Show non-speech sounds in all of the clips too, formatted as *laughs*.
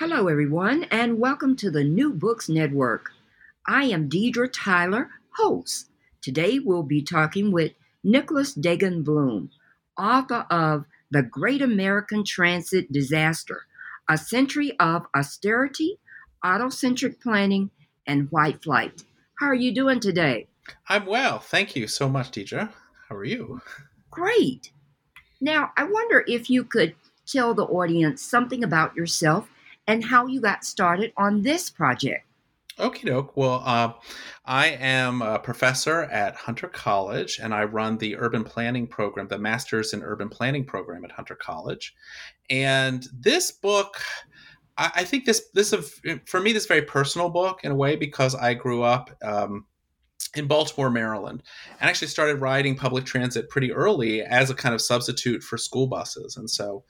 Hello, everyone, and welcome to the New Books Network. I am Deidre Tyler, host. Today we'll be talking with Nicholas Dagen Bloom, author of The Great American Transit Disaster A Century of Austerity, Autocentric Planning, and White Flight. How are you doing today? I'm well. Thank you so much, Deidre. How are you? Great. Now, I wonder if you could tell the audience something about yourself and how you got started on this project. Okie doke. Well, uh, I am a professor at Hunter College, and I run the urban planning program, the Masters in Urban Planning program at Hunter College. And this book, I, I think this this is for me this is very personal book in a way because I grew up. Um, in Baltimore, Maryland, and actually started riding public transit pretty early as a kind of substitute for school buses. And so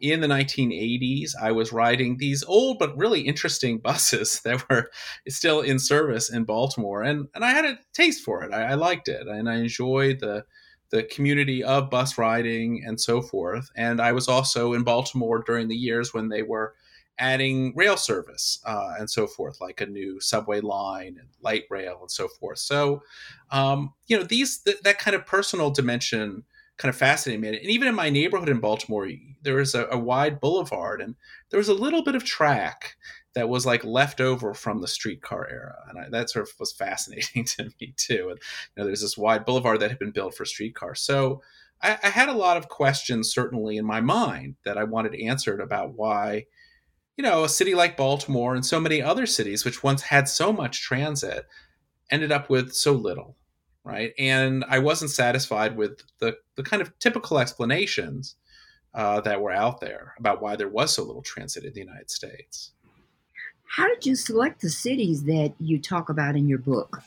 in the 1980s, I was riding these old but really interesting *laughs* buses that were still in service in Baltimore. And, and I had a taste for it. I, I liked it and I enjoyed the the community of bus riding and so forth. And I was also in Baltimore during the years when they were adding rail service uh, and so forth, like a new subway line and light rail and so forth. So, um, you know, these th- that kind of personal dimension kind of fascinated me. And even in my neighborhood in Baltimore, there was a, a wide boulevard, and there was a little bit of track that was like left over from the streetcar era, and I, that sort of was *laughs* fascinating to me too. And you know, there's this wide boulevard that had been built for streetcars, so. I, I had a lot of questions, certainly in my mind, that I wanted answered about why you know, a city like Baltimore and so many other cities, which once had so much transit, ended up with so little, right? And I wasn't satisfied with the, the kind of typical explanations uh, that were out there about why there was so little transit in the United States. How did you select the cities that you talk about in your book?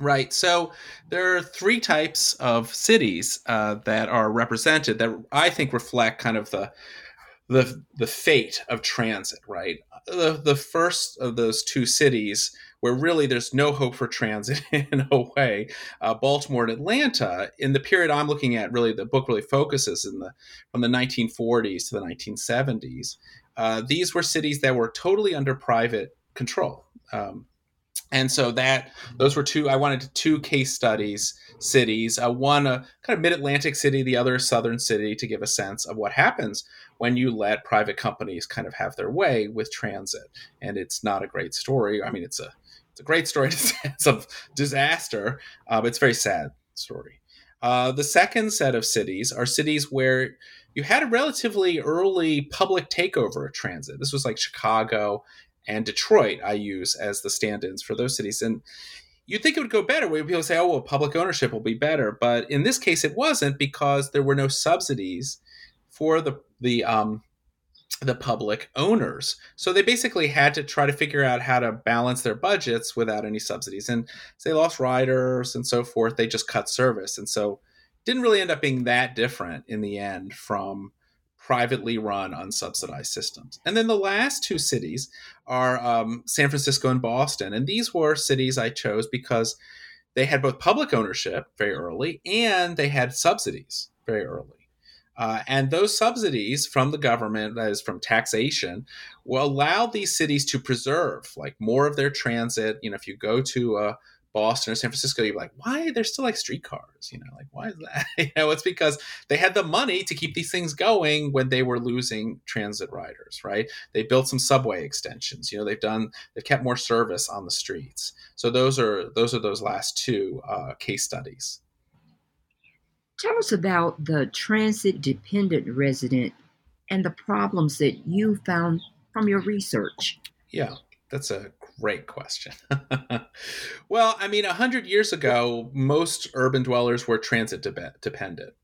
Right. So there are three types of cities uh, that are represented that I think reflect kind of the the the fate of transit, right? The the first of those two cities where really there's no hope for transit *laughs* in a way, uh, Baltimore and Atlanta. In the period I'm looking at, really the book really focuses in the from the 1940s to the 1970s. Uh, these were cities that were totally under private control. Um, and so that those were two i wanted two case studies cities uh, one a kind of mid-atlantic city the other a southern city to give a sense of what happens when you let private companies kind of have their way with transit and it's not a great story i mean it's a it's a great story *laughs* sense of disaster uh, it's a very sad story uh, the second set of cities are cities where you had a relatively early public takeover of transit. This was like Chicago and Detroit I use as the stand-ins for those cities. And you'd think it would go better where people say, oh, well, public ownership will be better. But in this case, it wasn't because there were no subsidies for the, the, um, the public owners. So they basically had to try to figure out how to balance their budgets without any subsidies. And they lost riders and so forth. They just cut service. And so didn't really end up being that different in the end from privately run unsubsidized systems. And then the last two cities are um, San Francisco and Boston. And these were cities I chose because they had both public ownership very early and they had subsidies very early. Uh, and those subsidies from the government, that is from taxation, will allow these cities to preserve like more of their transit. You know, if you go to a Boston or San Francisco, you're like, why they're still like streetcars? You know, like why is that? *laughs* you know, it's because they had the money to keep these things going when they were losing transit riders, right? They built some subway extensions. You know, they've done they've kept more service on the streets. So those are those are those last two uh, case studies. Tell us about the transit dependent resident and the problems that you found from your research. Yeah, that's a great question. *laughs* well, I mean, 100 years ago, most urban dwellers were transit de- dependent.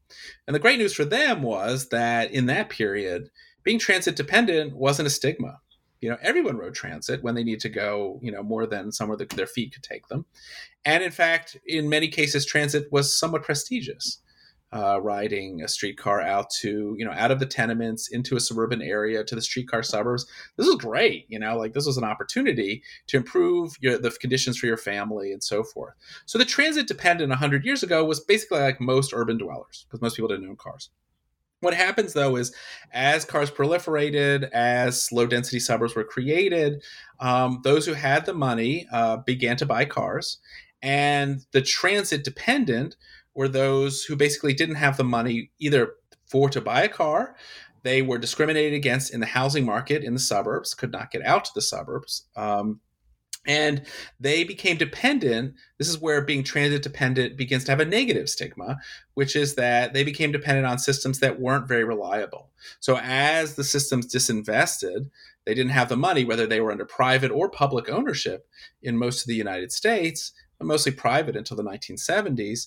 And the great news for them was that in that period, being transit dependent wasn't a stigma. You know, everyone rode transit when they need to go, you know, more than somewhere that their feet could take them. And in fact, in many cases, transit was somewhat prestigious uh, riding a streetcar out to you know out of the tenements into a suburban area to the streetcar suburbs. This is great you know like this was an opportunity to improve your, the conditions for your family and so forth. So the transit dependent 100 years ago was basically like most urban dwellers because most people didn't own cars. What happens though is as cars proliferated as low density suburbs were created um, those who had the money uh, began to buy cars and the transit dependent were those who basically didn't have the money either for to buy a car. They were discriminated against in the housing market in the suburbs could not get out to the suburbs um, and they became dependent. This is where being transit dependent begins to have a negative stigma which is that they became dependent on systems that weren't very reliable. So as the systems disinvested they didn't have the money whether they were under private or public ownership in most of the united states mostly private until the 1970s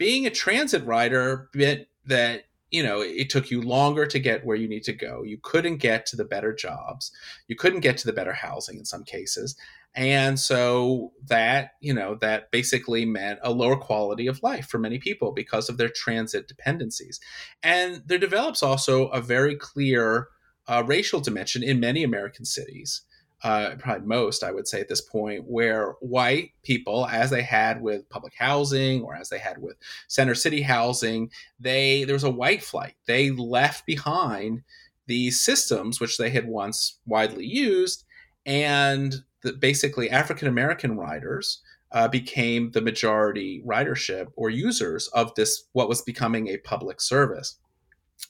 being a transit rider meant that you know it took you longer to get where you need to go. You couldn't get to the better jobs. You couldn't get to the better housing in some cases. And so that you know that basically meant a lower quality of life for many people because of their transit dependencies. And there develops also a very clear uh, racial dimension in many american cities uh, probably most, I would say at this point, where white people, as they had with public housing or as they had with center city housing, they there was a white flight. They left behind these systems which they had once widely used, and the, basically African American riders uh, became the majority ridership or users of this what was becoming a public service.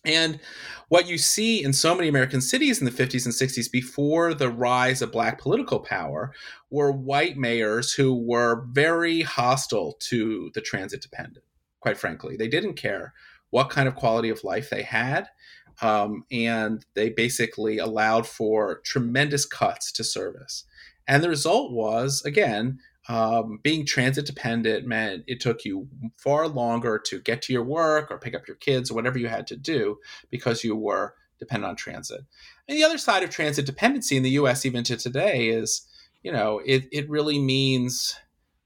And what you see in so many American cities in the 50s and 60s before the rise of black political power were white mayors who were very hostile to the transit dependent, quite frankly. They didn't care what kind of quality of life they had. Um, and they basically allowed for tremendous cuts to service. And the result was, again, um, being transit dependent meant it took you far longer to get to your work or pick up your kids or whatever you had to do because you were dependent on transit. And the other side of transit dependency in the US, even to today, is you know, it, it really means,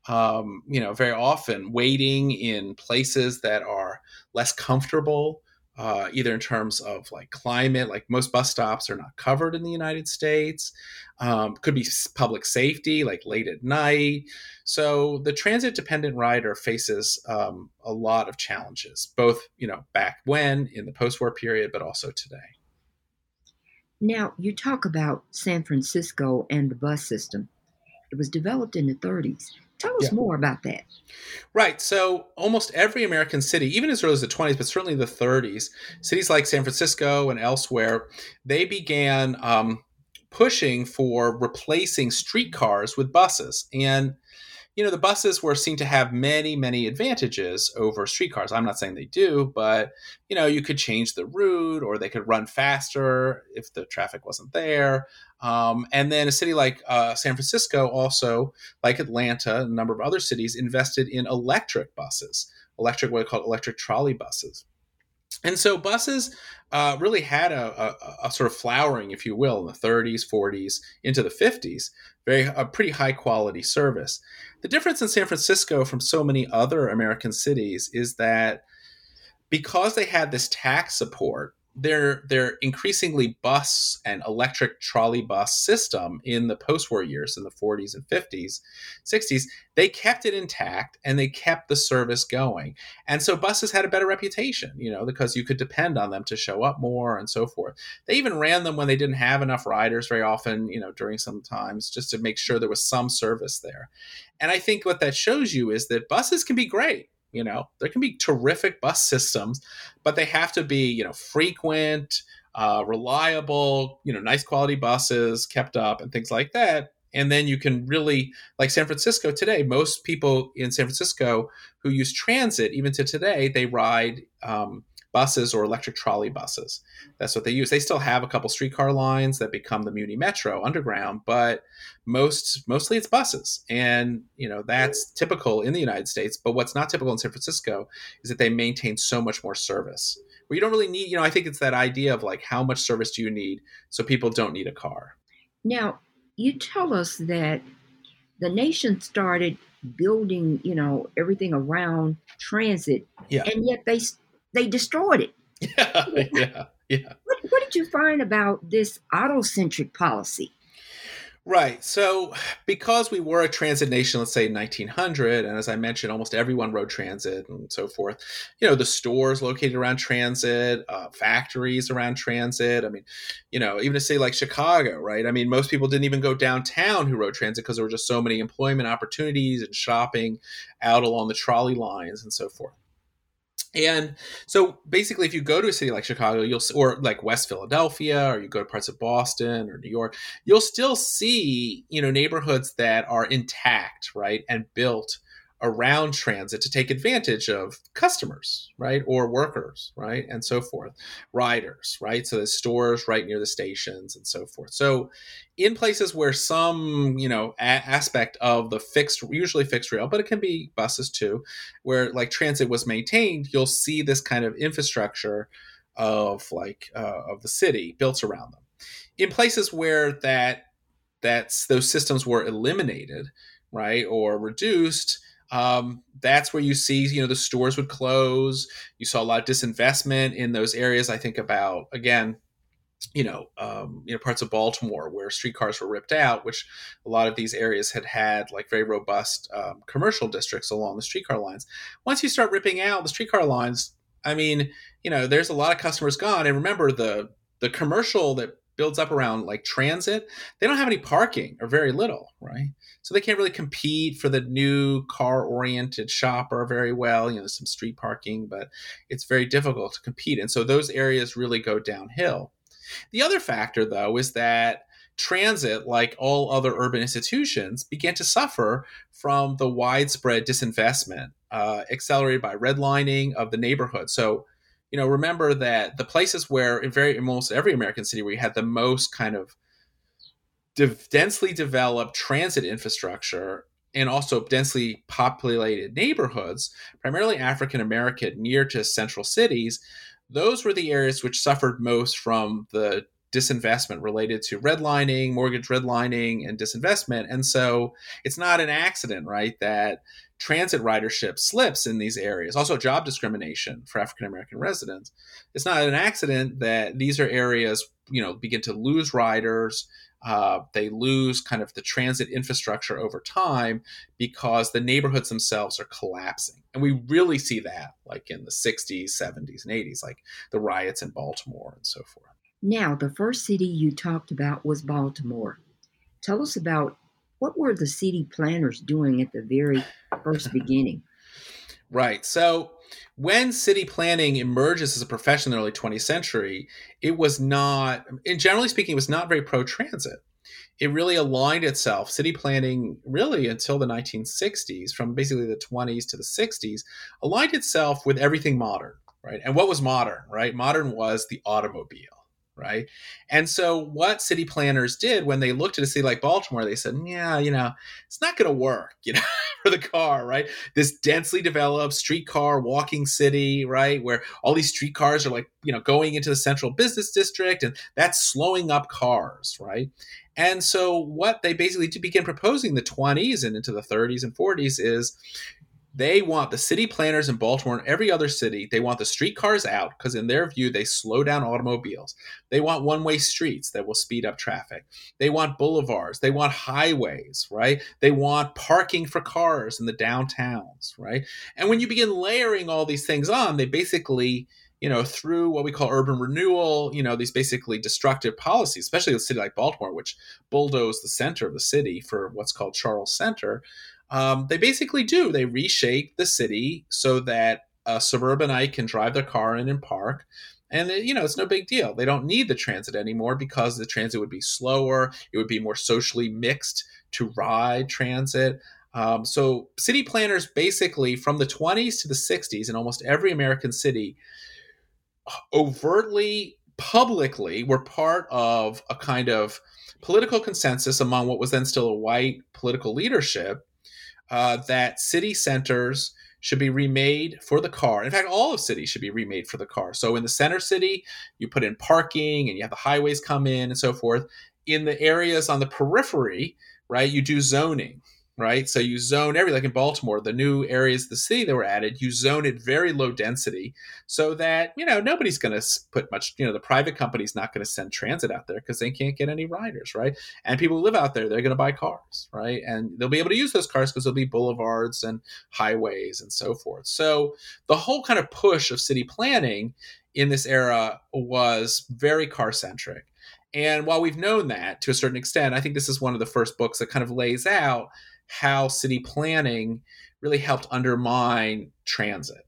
um, you know, very often waiting in places that are less comfortable uh, either in terms of like climate, like most bus stops are not covered in the United States. Um, could be public safety, like late at night. So the transit dependent rider faces um, a lot of challenges, both you know back when in the post war period, but also today. Now you talk about San Francisco and the bus system. It was developed in the 30s. Tell us yeah. more about that. Right. So, almost every American city, even as early as the 20s, but certainly the 30s, cities like San Francisco and elsewhere, they began um, pushing for replacing streetcars with buses. And you know, the buses were seen to have many, many advantages over streetcars. I'm not saying they do, but you know, you could change the route or they could run faster if the traffic wasn't there. Um, and then a city like uh, San Francisco, also like Atlanta, a number of other cities, invested in electric buses, electric what are called electric trolley buses. And so buses uh, really had a, a, a, sort of flowering, if you will, in the 30s, 40s, into the 50s. Very a pretty high quality service. The difference in San Francisco from so many other American cities is that because they had this tax support, their their increasingly bus and electric trolley bus system in the post-war years in the 40s and 50s 60s they kept it intact and they kept the service going. And so buses had a better reputation you know because you could depend on them to show up more and so forth. They even ran them when they didn't have enough riders very often you know during some times just to make sure there was some service there. And i think what that shows you is that buses can be great you know, there can be terrific bus systems, but they have to be, you know, frequent, uh, reliable, you know, nice quality buses kept up and things like that. And then you can really, like San Francisco today, most people in San Francisco who use transit, even to today, they ride um, buses or electric trolley buses. That's what they use. They still have a couple streetcar lines that become the Muni Metro underground, but most mostly it's buses. And you know, that's typical in the United States, but what's not typical in San Francisco is that they maintain so much more service. Where you don't really need, you know, I think it's that idea of like how much service do you need so people don't need a car. Now, you tell us that the nation started building, you know, everything around transit, yeah. and yet they they destroyed it. *laughs* Yeah, yeah, yeah. What, what did you find about this autocentric policy? Right. So, because we were a transit nation, let's say 1900, and as I mentioned, almost everyone rode transit and so forth, you know, the stores located around transit, uh, factories around transit. I mean, you know, even to say like Chicago, right? I mean, most people didn't even go downtown who rode transit because there were just so many employment opportunities and shopping out along the trolley lines and so forth. And so basically, if you go to a city like Chicago, you'll or like West Philadelphia, or you go to parts of Boston or New York, you'll still see you know neighborhoods that are intact, right, and built around transit to take advantage of customers, right, or workers, right, and so forth, riders, right. So the stores right near the stations and so forth. So in places where some, you know, a- aspect of the fixed, usually fixed rail, but it can be buses too, where like transit was maintained, you'll see this kind of infrastructure of like uh, of the city built around them. In places where that that's those systems were eliminated, right, or reduced um, that's where you see, you know, the stores would close. You saw a lot of disinvestment in those areas. I think about again, you know, um, you know, parts of Baltimore where streetcars were ripped out, which a lot of these areas had had like very robust um, commercial districts along the streetcar lines. Once you start ripping out the streetcar lines, I mean, you know, there's a lot of customers gone. And remember the the commercial that builds up around like transit, they don't have any parking or very little, right? So they can't really compete for the new car oriented shopper very well. You know, there's some street parking, but it's very difficult to compete. And so those areas really go downhill. The other factor, though, is that transit, like all other urban institutions, began to suffer from the widespread disinvestment uh, accelerated by redlining of the neighborhood. So you know, remember that the places where in very in almost every American city where you had the most kind of de- densely developed transit infrastructure and also densely populated neighborhoods, primarily African American, near to central cities, those were the areas which suffered most from the disinvestment related to redlining, mortgage redlining, and disinvestment. And so it's not an accident, right, that transit ridership slips in these areas. Also, job discrimination for African American residents. It's not an accident that these are areas, you know, begin to lose riders. Uh, they lose kind of the transit infrastructure over time because the neighborhoods themselves are collapsing. And we really see that like in the 60s, 70s, and 80s, like the riots in Baltimore and so forth. Now, the first city you talked about was Baltimore. Tell us about what were the city planners doing at the very first beginning? Right. So when city planning emerges as a profession in the early 20th century, it was not, and generally speaking, it was not very pro transit. It really aligned itself, city planning really until the 1960s, from basically the 20s to the 60s, aligned itself with everything modern, right? And what was modern, right? Modern was the automobile right? And so what city planners did when they looked at a city like Baltimore, they said, yeah, you know, it's not going to work, *laughs* you know, for the car, right? This densely developed streetcar walking city, right, where all these streetcars are like, you know, going into the central business district and that's slowing up cars, right? And so what they basically to begin proposing the 20s and into the 30s and 40s is they want the city planners in Baltimore and every other city, they want the streetcars out because, in their view, they slow down automobiles. They want one way streets that will speed up traffic. They want boulevards. They want highways, right? They want parking for cars in the downtowns, right? And when you begin layering all these things on, they basically you know, through what we call urban renewal, you know, these basically destructive policies, especially a city like Baltimore, which bulldozed the center of the city for what's called Charles Center, um, they basically do. They reshape the city so that a suburbanite can drive their car in and park. And you know, it's no big deal. They don't need the transit anymore because the transit would be slower. It would be more socially mixed to ride transit. Um, so, city planners basically from the 20s to the 60s in almost every American city overtly, publicly were part of a kind of political consensus among what was then still a white political leadership uh, that city centers should be remade for the car. In fact, all of cities should be remade for the car. So in the center city, you put in parking and you have the highways come in and so forth. In the areas on the periphery, right, you do zoning right? So you zone every like in Baltimore, the new areas of the city that were added, you zone it very low density so that, you know, nobody's going to put much, you know, the private company's not going to send transit out there because they can't get any riders, right? And people who live out there, they're going to buy cars, right? And they'll be able to use those cars because there'll be boulevards and highways and so forth. So the whole kind of push of city planning in this era was very car centric. And while we've known that to a certain extent, I think this is one of the first books that kind of lays out how city planning really helped undermine transit.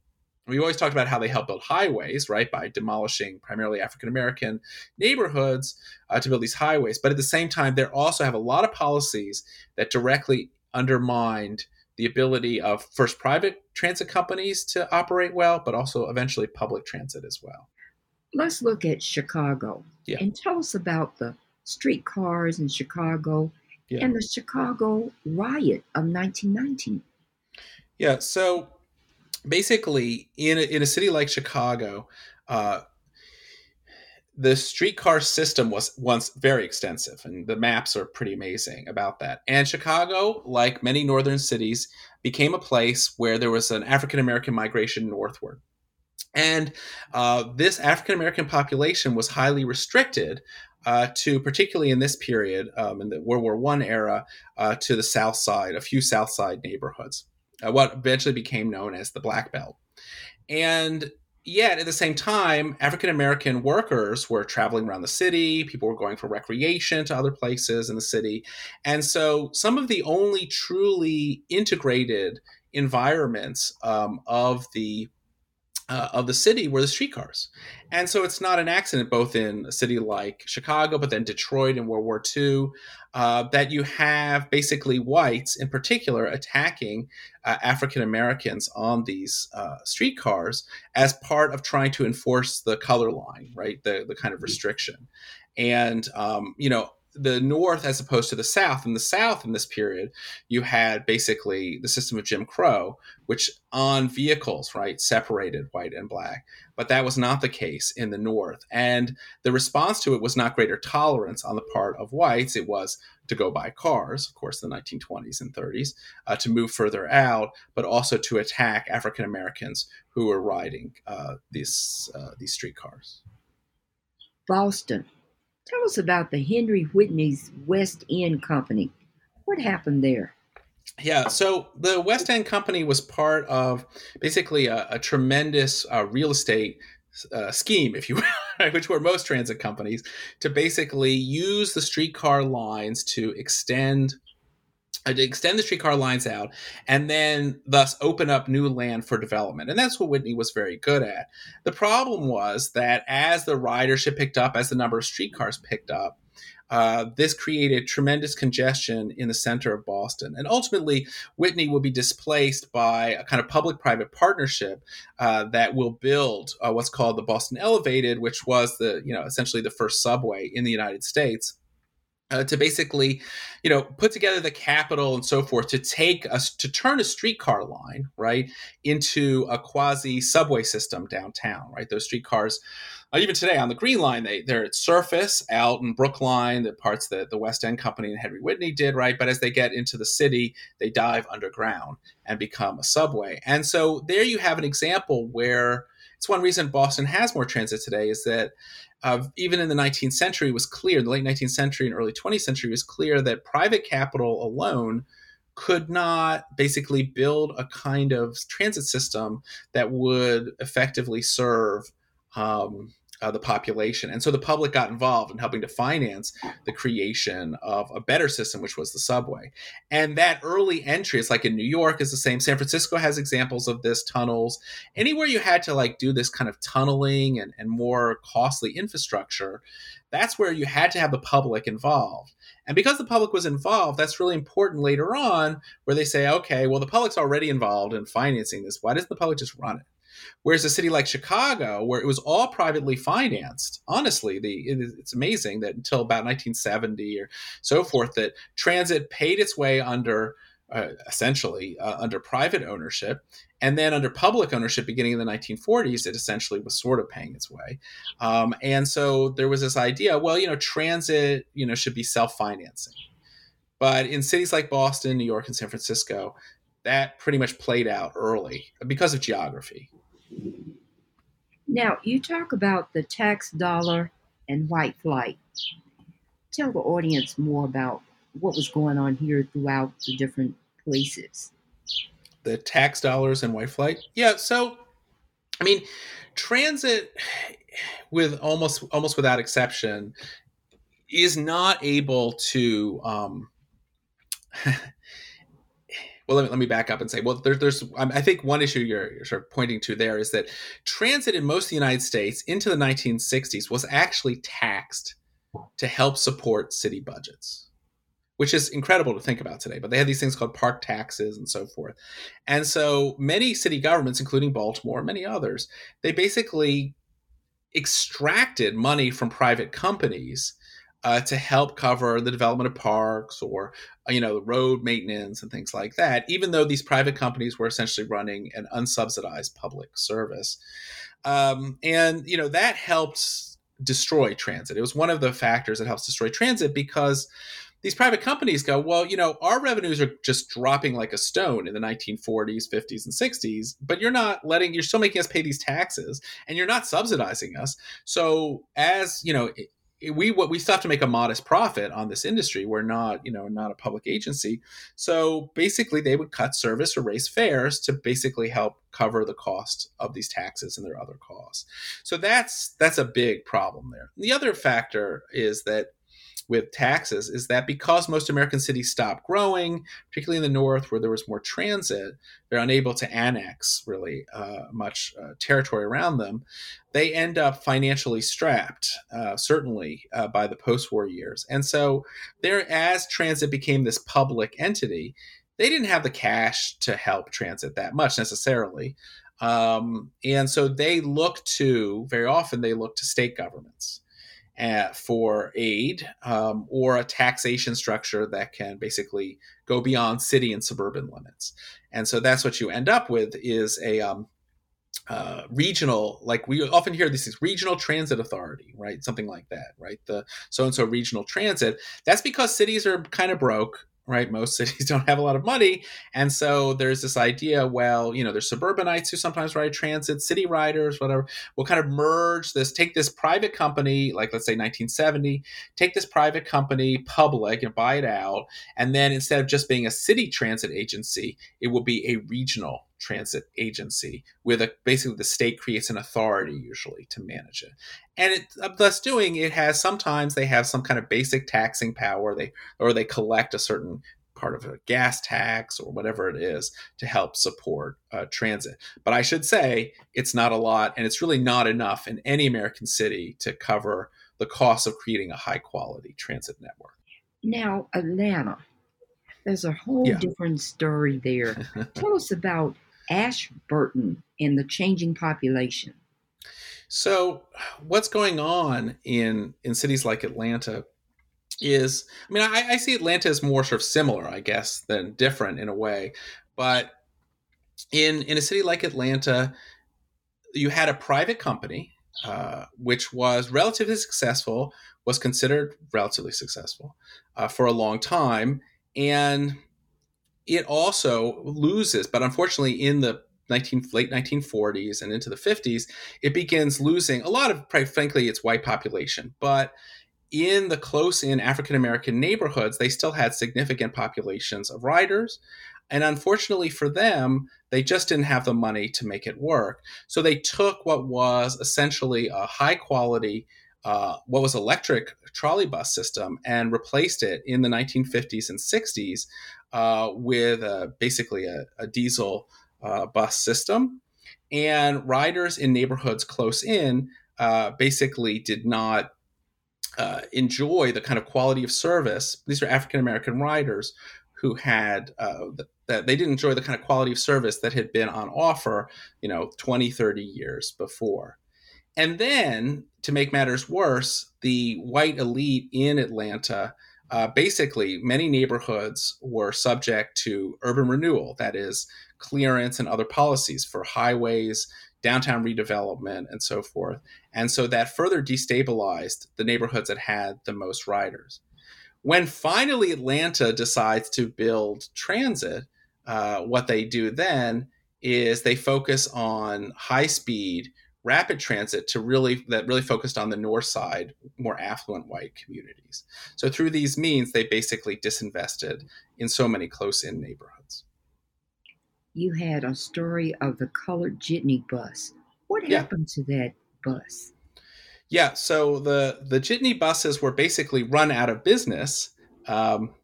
We always talked about how they helped build highways, right, by demolishing primarily African American neighborhoods uh, to build these highways. But at the same time, they also have a lot of policies that directly undermined the ability of first private transit companies to operate well, but also eventually public transit as well. Let's look at Chicago yeah. and tell us about the streetcars in Chicago yeah. and the Chicago riot of 1919. Yeah, so basically, in a, in a city like Chicago, uh, the streetcar system was once very extensive, and the maps are pretty amazing about that. And Chicago, like many northern cities, became a place where there was an African American migration northward. And uh, this African American population was highly restricted uh, to particularly in this period, um, in the World War One era, uh, to the South Side, a few South Side neighborhoods, uh, what eventually became known as the Black Belt. And yet, at the same time, African American workers were traveling around the city. People were going for recreation to other places in the city, and so some of the only truly integrated environments um, of the uh, of the city were the streetcars. And so it's not an accident, both in a city like Chicago, but then Detroit in World War II, uh, that you have basically whites in particular attacking uh, African Americans on these uh, streetcars as part of trying to enforce the color line, right? The, the kind of restriction. And, um, you know, the North as opposed to the South. In the South, in this period, you had basically the system of Jim Crow, which on vehicles, right, separated white and black. But that was not the case in the North. And the response to it was not greater tolerance on the part of whites. It was to go buy cars, of course, the 1920s and 30s, uh, to move further out, but also to attack African Americans who were riding uh, these, uh, these streetcars. Boston Tell us about the Henry Whitney's West End Company. What happened there? Yeah, so the West End Company was part of basically a, a tremendous uh, real estate uh, scheme, if you will, *laughs* which were most transit companies, to basically use the streetcar lines to extend to extend the streetcar lines out and then thus open up new land for development. And that's what Whitney was very good at. The problem was that as the ridership picked up, as the number of streetcars picked up, uh, this created tremendous congestion in the center of Boston. And ultimately, Whitney will be displaced by a kind of public private partnership uh, that will build uh, what's called the Boston Elevated, which was the, you know, essentially the first subway in the United States uh, to basically, you know, put together the capital and so forth to take us to turn a streetcar line right into a quasi subway system downtown. Right, those streetcars, uh, even today on the Green Line, they they're at surface out in Brookline, the parts that the West End Company and Henry Whitney did. Right, but as they get into the city, they dive underground and become a subway. And so there you have an example where it's one reason Boston has more transit today is that uh, even in the 19th century was clear, the late 19th century and early 20th century was clear that private capital alone could not basically build a kind of transit system that would effectively serve um, uh, the population. And so the public got involved in helping to finance the creation of a better system, which was the subway. And that early entry, it's like in New York is the same. San Francisco has examples of this, tunnels. Anywhere you had to like do this kind of tunneling and, and more costly infrastructure, that's where you had to have the public involved. And because the public was involved, that's really important later on, where they say, okay, well, the public's already involved in financing this. Why doesn't the public just run it? Whereas a city like Chicago, where it was all privately financed, honestly, the it's amazing that until about 1970 or so forth, that transit paid its way under uh, essentially uh, under private ownership, and then under public ownership, beginning in the 1940s, it essentially was sort of paying its way. Um, and so there was this idea, well, you know, transit, you know, should be self-financing. But in cities like Boston, New York, and San Francisco, that pretty much played out early because of geography. Now, you talk about the tax dollar and white flight. Tell the audience more about what was going on here throughout the different places. The tax dollars and white flight? Yeah, so I mean, transit with almost almost without exception is not able to um, *laughs* well, let me, let me back up and say, well, there, there's, um, I think one issue you're, you're, sort of pointing to there is that transit in most of the United States into the 1960s was actually taxed to help support city budgets, which is incredible to think about today. But they had these things called park taxes and so forth. And so many city governments, including Baltimore, and many others, they basically extracted money from private companies uh, to help cover the development of parks or uh, you know road maintenance and things like that even though these private companies were essentially running an unsubsidized public service um, and you know that helped destroy transit it was one of the factors that helps destroy transit because these private companies go, well, you know, our revenues are just dropping like a stone in the 1940s, 50s, and 60s, but you're not letting, you're still making us pay these taxes and you're not subsidizing us. So, as, you know, we what we still have to make a modest profit on this industry. We're not, you know, not a public agency. So basically, they would cut service or raise fares to basically help cover the cost of these taxes and their other costs. So that's that's a big problem there. The other factor is that with taxes is that because most American cities stopped growing, particularly in the north where there was more transit, they're unable to annex really uh, much uh, territory around them. They end up financially strapped, uh, certainly uh, by the post-war years, and so there, as transit became this public entity, they didn't have the cash to help transit that much necessarily. Um, and so they look to very often they look to state governments for aid um, or a taxation structure that can basically go beyond city and suburban limits. And so that's what you end up with is a um, uh, regional, like we often hear this is regional transit authority, right? Something like that, right? The so and so regional transit. That's because cities are kind of broke right? Most cities *laughs* don't have a lot of money. And so there's this idea, well, you know, there's suburbanites who sometimes ride transit, city riders, whatever. We'll kind of merge this, take this private company, like let's say 1970, take this private company public and buy it out. And then instead of just being a city transit agency, it will be a regional transit agency where the basically the state creates an authority usually to manage it. And it uh, thus doing it has sometimes they have some kind of basic taxing power. They or they collect a certain part of a gas tax or whatever it is to help support uh, transit. But i should say it's not a lot and it's really not enough in any american city to cover the cost of creating a high quality transit network. Now atlanta there's a whole yeah. different story there. *laughs* Tell us about Ashburton and the changing population? So, what's going on in in cities like Atlanta is I mean, I, I see Atlanta as more sort of similar, I guess, than different in a way. But in in a city like Atlanta, you had a private company uh, which was relatively successful, was considered relatively successful uh, for a long time, and it also loses. But unfortunately, in the 19, late 1940s and into the 50s, it begins losing a lot of, frankly, its white population. But in the close in African American neighborhoods, they still had significant populations of riders. And unfortunately for them, they just didn't have the money to make it work. So they took what was essentially a high quality, uh, what was electric trolley bus system and replaced it in the 1950s and 60s uh, with basically a, a diesel uh, bus system. And riders in neighborhoods close in uh, basically did not uh, enjoy the kind of quality of service. These are African American riders who had uh, that they didn't enjoy the kind of quality of service that had been on offer, you know, 20, 30 years before. And then to make matters worse, the white elite in Atlanta uh, basically, many neighborhoods were subject to urban renewal, that is, clearance and other policies for highways, downtown redevelopment, and so forth. And so that further destabilized the neighborhoods that had the most riders. When finally Atlanta decides to build transit, uh, what they do then is they focus on high speed rapid transit to really that really focused on the north side more affluent white communities. So through these means they basically disinvested in so many close in neighborhoods. You had a story of the colored jitney bus. What yeah. happened to that bus? Yeah so the the jitney buses were basically run out of business. Um,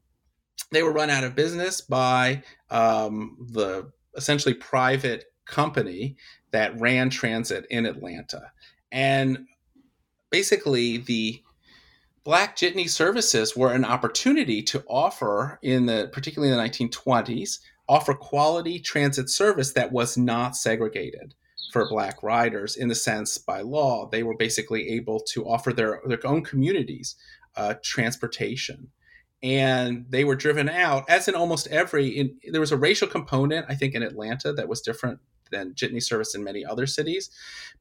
they were run out of business by um, the essentially private company that ran transit in Atlanta. And basically, the black jitney services were an opportunity to offer in the particularly in the 1920s offer quality transit service that was not segregated for black riders in the sense by law they were basically able to offer their, their own communities uh, transportation and they were driven out as in almost every in, there was a racial component i think in atlanta that was different than jitney service in many other cities.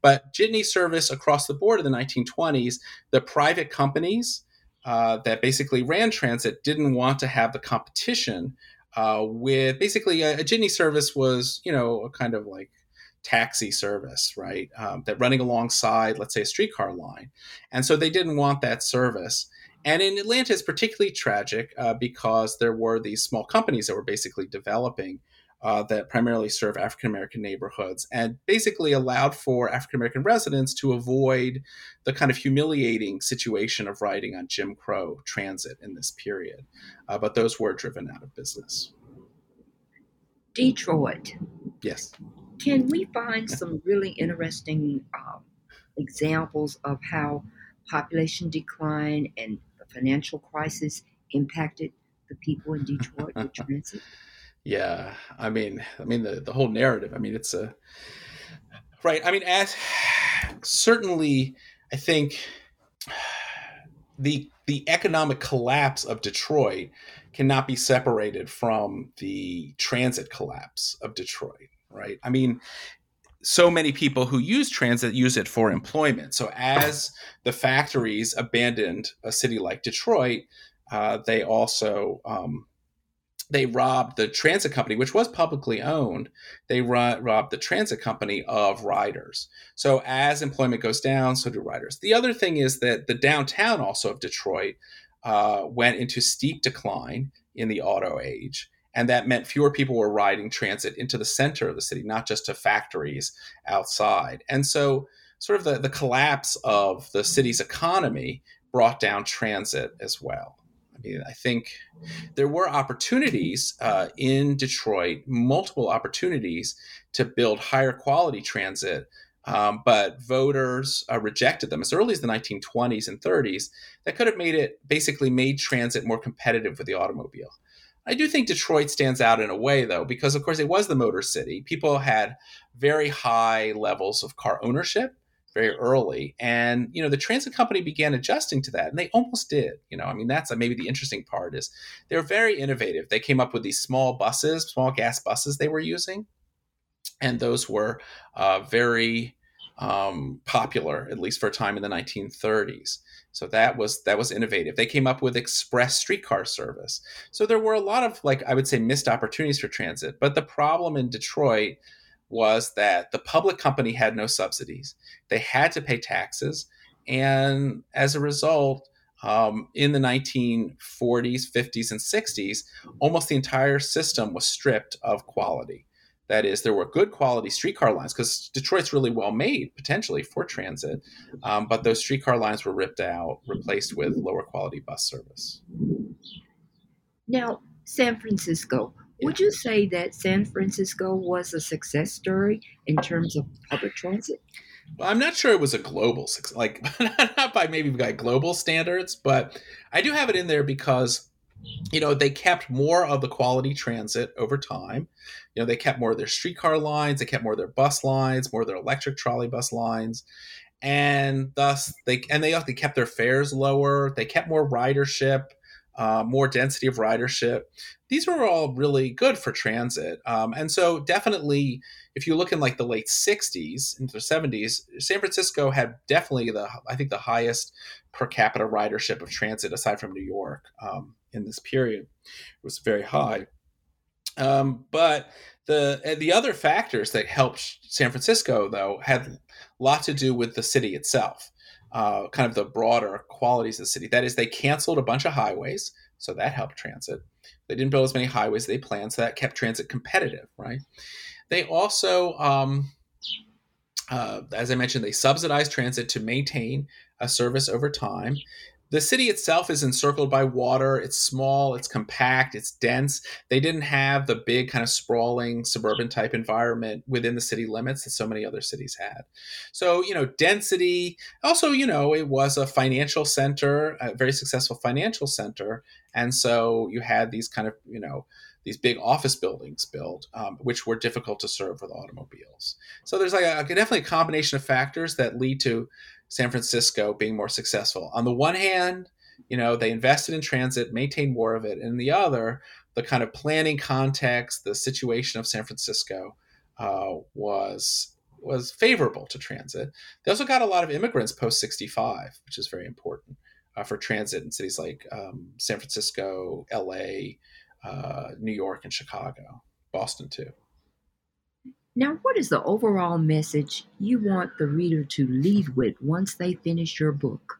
But jitney service across the board in the 1920s the private companies uh, that basically ran transit didn't want to have the competition uh, with basically a, a, jitney service was you know a kind of like taxi service right? Um, that running alongside let's say a streetcar line. And so they didn't want that service. And in Atlanta, it's particularly tragic uh, because there were these small companies that were basically developing uh, that primarily serve African American neighborhoods and basically allowed for African American residents to avoid the kind of humiliating situation of riding on Jim Crow transit in this period. Uh, but those were driven out of business. Detroit. Yes. Can we find some really interesting uh, examples of how population decline and the financial crisis impacted the people in Detroit with *laughs* transit? Yeah, I mean, I mean the the whole narrative. I mean, it's a right. I mean, as certainly, I think the the economic collapse of Detroit cannot be separated from the transit collapse of Detroit. Right. I mean, so many people who use transit use it for employment. So as the factories abandoned a city like Detroit, uh, they also um, they robbed the transit company, which was publicly owned. They ro- robbed the transit company of riders. So as employment goes down, so do riders. The other thing is that the downtown also of Detroit uh, went into steep decline in the auto age and that meant fewer people were riding transit into the center of the city not just to factories outside and so sort of the, the collapse of the city's economy brought down transit as well i think there were opportunities uh, in detroit multiple opportunities to build higher quality transit um, but voters uh, rejected them as early as the 1920s and 30s that could have made it basically made transit more competitive with the automobile I do think Detroit stands out in a way, though, because of course it was the motor city. People had very high levels of car ownership. Very early. And, you know, the transit company began adjusting to that and they almost did. You know, I mean, that's maybe the interesting part is they're very innovative. They came up with these small buses, small gas buses they were using. And those were uh, very um, popular, at least for a time in the 1930s. So that was that was innovative. They came up with express streetcar service. So there were a lot of like I would say missed opportunities for transit. But the problem in Detroit was that the public company had no subsidies. They had to pay taxes. And as a result, um, in the 1940s, 50s, and 60s, almost the entire system was stripped of quality. That is, there were good quality streetcar lines because Detroit's really well made potentially for transit, um, but those streetcar lines were ripped out, replaced with lower quality bus service. Now, San Francisco. Would you say that San Francisco was a success story in terms of public transit? Well, I'm not sure it was a global success, like *laughs* not by maybe by global standards, but I do have it in there because you know they kept more of the quality transit over time. You know they kept more of their streetcar lines, they kept more of their bus lines, more of their electric trolley bus lines, and thus they and they, they kept their fares lower. They kept more ridership uh, more density of ridership. These were all really good for transit. Um, and so, definitely, if you look in like the late 60s into the 70s, San Francisco had definitely the, I think, the highest per capita ridership of transit aside from New York um, in this period. It was very high. Um, but the the other factors that helped San Francisco, though, had a lot to do with the city itself uh, kind of the broader qualities of the city. That is, they canceled a bunch of highways, so that helped transit. They didn't build as many highways as they planned, so that kept transit competitive, right? They also, um, uh, as I mentioned, they subsidized transit to maintain a service over time. The city itself is encircled by water. It's small, it's compact, it's dense. They didn't have the big kind of sprawling suburban type environment within the city limits that so many other cities had. So, you know, density, also, you know, it was a financial center, a very successful financial center. And so you had these kind of, you know, these big office buildings built, um, which were difficult to serve with automobiles. So there's like a, definitely a combination of factors that lead to San Francisco being more successful. On the one hand, you know, they invested in transit, maintained more of it. And the other, the kind of planning context, the situation of San Francisco uh, was was favorable to transit. They also got a lot of immigrants post 65, which is very important uh, for transit in cities like um, San Francisco, LA, uh, New York, and Chicago, Boston too. Now, what is the overall message you want the reader to leave with once they finish your book?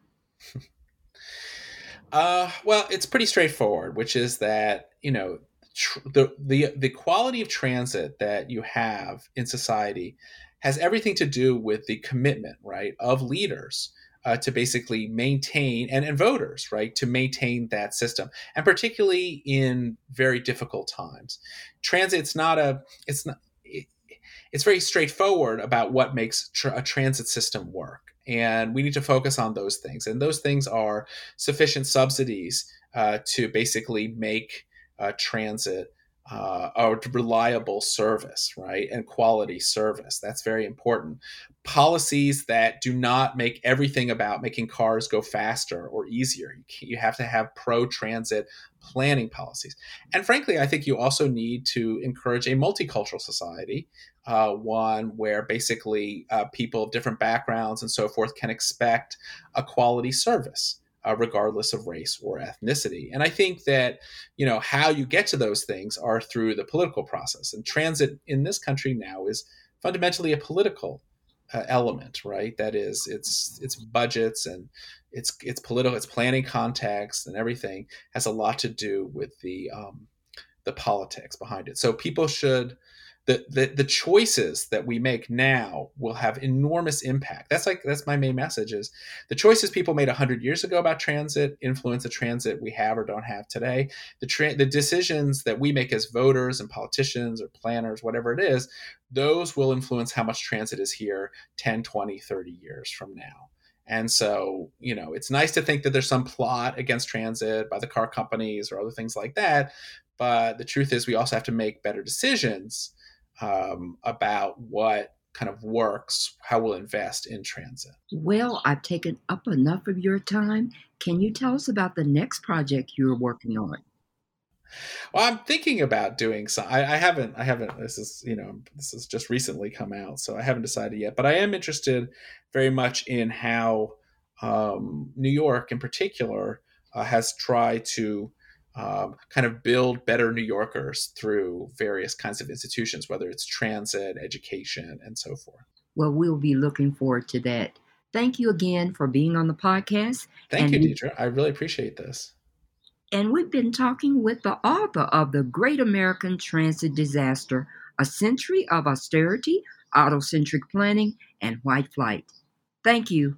*laughs* uh, well, it's pretty straightforward, which is that you know tr- the the the quality of transit that you have in society has everything to do with the commitment, right, of leaders. Uh, to basically maintain and, and voters right to maintain that system and particularly in very difficult times transit's not a it's not it's very straightforward about what makes tra- a transit system work. And we need to focus on those things. And those things are sufficient subsidies uh, to basically make uh, transit uh, a reliable service, right? And quality service. That's very important. Policies that do not make everything about making cars go faster or easier. You, you have to have pro transit planning policies. And frankly, I think you also need to encourage a multicultural society uh, one where basically uh, people of different backgrounds and so forth can expect a quality service. Uh, regardless of race or ethnicity. And I think that, you know, how you get to those things are through the political process. And transit in this country now is fundamentally a political uh, element, right? That is, it's it's budgets and it's it's political, it's planning context and everything has a lot to do with the um, the politics behind it. So people should the, the the choices that we make now will have enormous impact. That's like that's my main message is the choices people made 100 years ago about transit influence the transit we have or don't have today. The tra- the decisions that we make as voters and politicians or planners whatever it is, those will influence how much transit is here 10, 20, 30 years from now. And so, you know, it's nice to think that there's some plot against transit by the car companies or other things like that. But the truth is, we also have to make better decisions um, about what kind of works, how we'll invest in transit. Well, I've taken up enough of your time. Can you tell us about the next project you're working on? Well, I'm thinking about doing some. I, I, haven't. I haven't. This is you know this has just recently come out, so I haven't decided yet. But I am interested very much in how um, New York, in particular, uh, has tried to um, kind of build better New Yorkers through various kinds of institutions, whether it's transit, education, and so forth. Well, we'll be looking forward to that. Thank you again for being on the podcast. Thank and you, Deidre. I really appreciate this. And we've been talking with the author of The Great American Transit Disaster A Century of Austerity, Autocentric Planning, and White Flight. Thank you.